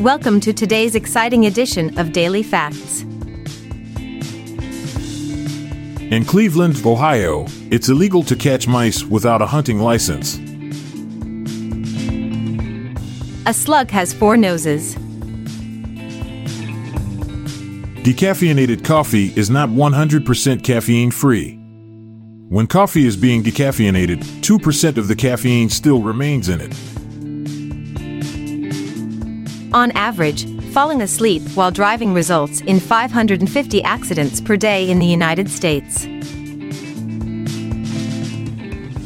Welcome to today's exciting edition of Daily Facts. In Cleveland, Ohio, it's illegal to catch mice without a hunting license. A slug has four noses. Decaffeinated coffee is not 100% caffeine free. When coffee is being decaffeinated, 2% of the caffeine still remains in it. On average, falling asleep while driving results in 550 accidents per day in the United States.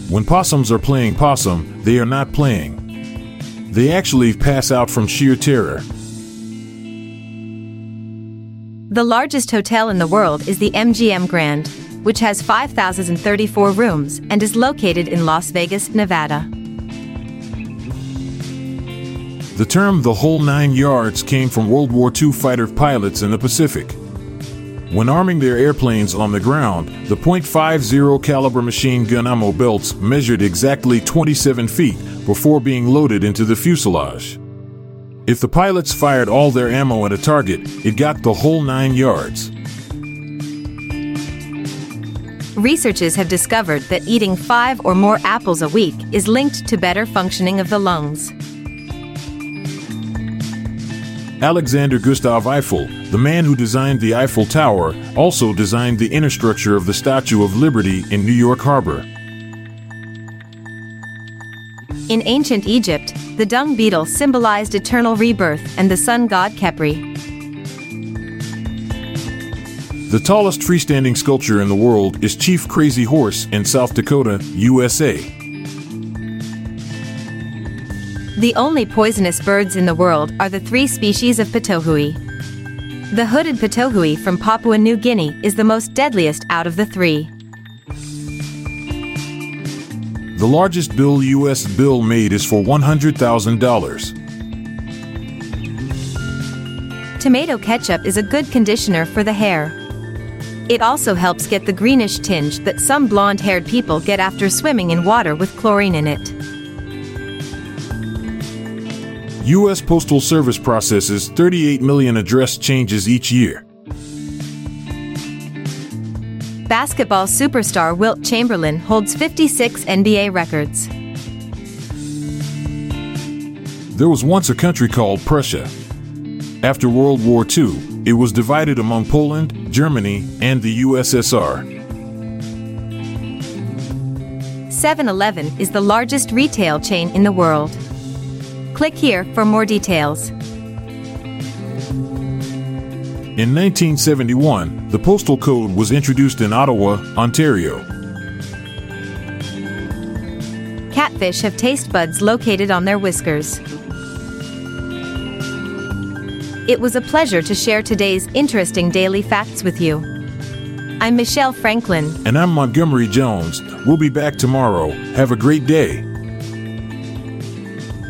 When possums are playing possum, they are not playing. They actually pass out from sheer terror. The largest hotel in the world is the MGM Grand, which has 5,034 rooms and is located in Las Vegas, Nevada. The term the whole nine yards came from World War II fighter pilots in the Pacific. When arming their airplanes on the ground, the .50 caliber machine gun ammo belts measured exactly 27 feet before being loaded into the fuselage. If the pilots fired all their ammo at a target, it got the whole nine yards. Researchers have discovered that eating five or more apples a week is linked to better functioning of the lungs. Alexander Gustav Eiffel, the man who designed the Eiffel Tower, also designed the inner structure of the Statue of Liberty in New York Harbor. In ancient Egypt, the dung beetle symbolized eternal rebirth and the sun god Khepri. The tallest freestanding sculpture in the world is Chief Crazy Horse in South Dakota, USA. The only poisonous birds in the world are the three species of pitohui. The hooded pitohui from Papua New Guinea is the most deadliest out of the three. The largest bill U.S. bill made is for $100,000. Tomato ketchup is a good conditioner for the hair. It also helps get the greenish tinge that some blonde haired people get after swimming in water with chlorine in it. U.S. Postal Service processes 38 million address changes each year. Basketball superstar Wilt Chamberlain holds 56 NBA records. There was once a country called Prussia. After World War II, it was divided among Poland, Germany, and the USSR. 7 Eleven is the largest retail chain in the world. Click here for more details. In 1971, the postal code was introduced in Ottawa, Ontario. Catfish have taste buds located on their whiskers. It was a pleasure to share today's interesting daily facts with you. I'm Michelle Franklin. And I'm Montgomery Jones. We'll be back tomorrow. Have a great day.